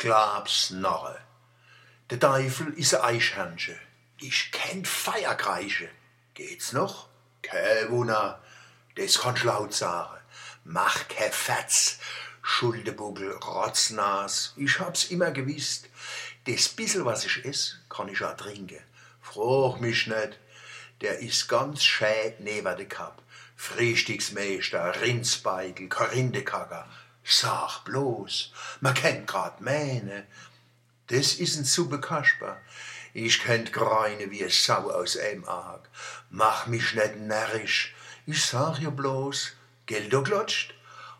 Glaub's Narre. Der Teufel is a Eichhörnchen. Ich kenn Feierkreiche. Geht's noch? Kein Wunder. Das kannst laut sagen. Mach kein Fetz. Schuldebuckel, Rotznas. Ich hab's immer gewusst. Das bissel, was ich ess, kann ich auch trinken. Frag mich nicht. Der is ganz schön neben de Kap. Frühstücksmeister, Rindsbeitel, Korindekacker. Sag bloß, man kennt grad meine. Das is ein Suppe Kasper. Ich kennt greine wie Sau aus em Arg. Mach mich nicht närrisch. Ich sag ja bloß, Geld glotscht.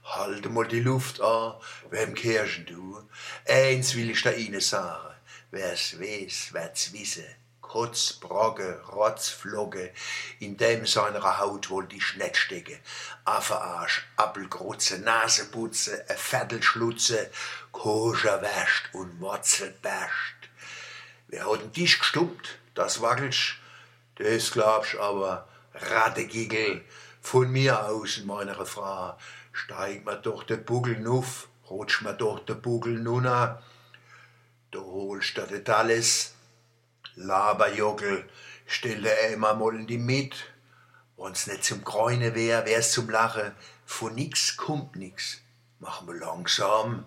Halte mal die Luft an, wem kehrst du? Eins will ich da ihnen sagen. Wer's weiß, wird's wissen. Kotzbrogge, Rotzflogge, in dem seiner Haut wohl die Schnett stecke. Affenarsch, Appelgrutze, Naseputze, a Viertelschlutze, Koscher wäscht und Wurzel bärscht. Wer hat den Tisch gestummt? Das wackelsch. Das glaubst aber, Rattegigel, von mir aus in meiner Frau. Steig mir doch de Buckel nuff, rutsch mir doch de Buckel nunna. Du holst dir das alles. Laberjogel, stell dir einmal mal in die mit. Wenn's nicht zum Gräune wär, wär's zum Lachen. Von nix kommt nix. Mach mal langsam.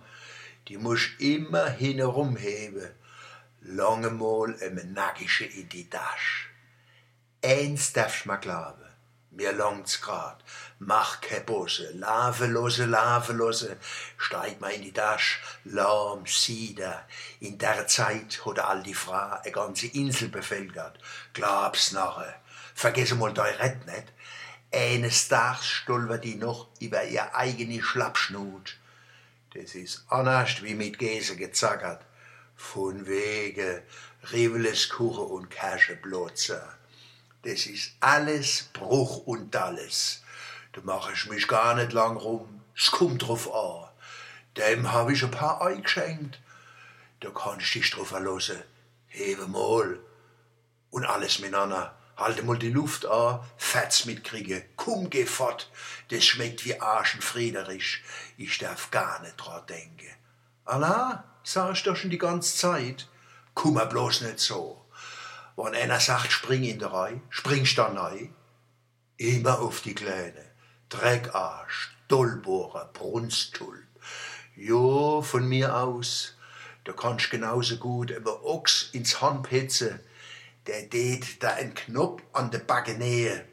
Die musch immer hinherumheben. Lange mal em Nackische in die Tasche. Eins darfst ma glauben. Mir langt's grad. Mach ke Bosse, lavelose, lavelose. Steig mal in die Tasche, lahm, sieder. In der Zeit hat all die Frau a ganze Insel bevölkert. Glaub's nachher. Vergesse mal dei Rett nicht. Eines Tages stolpert die noch über ihr eigene Schlappschnut. Das ist anders wie mit Käse gezackert. Von wegen Riveleskuchen und Käseblotzer. Das ist alles Bruch und alles. Da mach ich mich gar nicht lang rum. Es kommt drauf an. Dem hab ich ein paar Ei geschenkt. Da kannst dich drauf verlassen. Hebe mal. Und alles miteinander. Halte mal die Luft an, Fetz mitkriege. Komm, geh fort. Das schmeckt wie Arschen Friedrich. Ich darf gar nicht dran denken. Allah, sag ich doch schon die ganze Zeit. Mal bloß nicht so. Wenn einer sagt, spring in der Reihe, springst dann rein. Immer auf die Kleine. Dreckarsch, Dollbohrer, Brunstulp. Jo, von mir aus, da kannst genauso gut über Ochs ins Hand hetzen. Der tät da ein Knopf an der Backe nähe.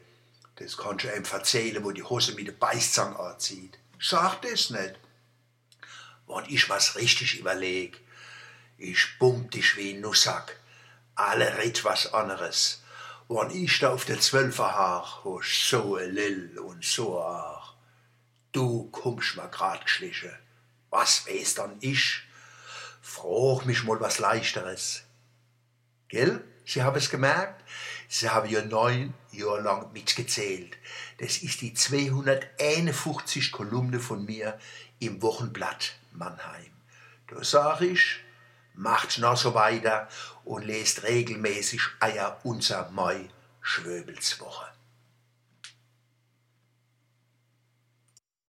Das kannst du ihm erzählen, wo die Hose mit der Beißzang anzieht. Sag das nicht. Wenn ich was richtig überleg, ich bump dich wie ein Nussack alle red was anderes. Wenn ich da auf der Zwölfer Haar, ho so a Lill und so ach. Du kommst mal grad geschlichen. Was weiß dann ich? Frag mich mal was Leichteres. Gell? Sie haben es gemerkt? Sie haben ja neun Jahre lang mitgezählt. Das ist die 251 Kolumne von mir im Wochenblatt Mannheim. Da sag ich, macht noch so weiter und lest regelmäßig Eier unser Mai Schwöbelswoche.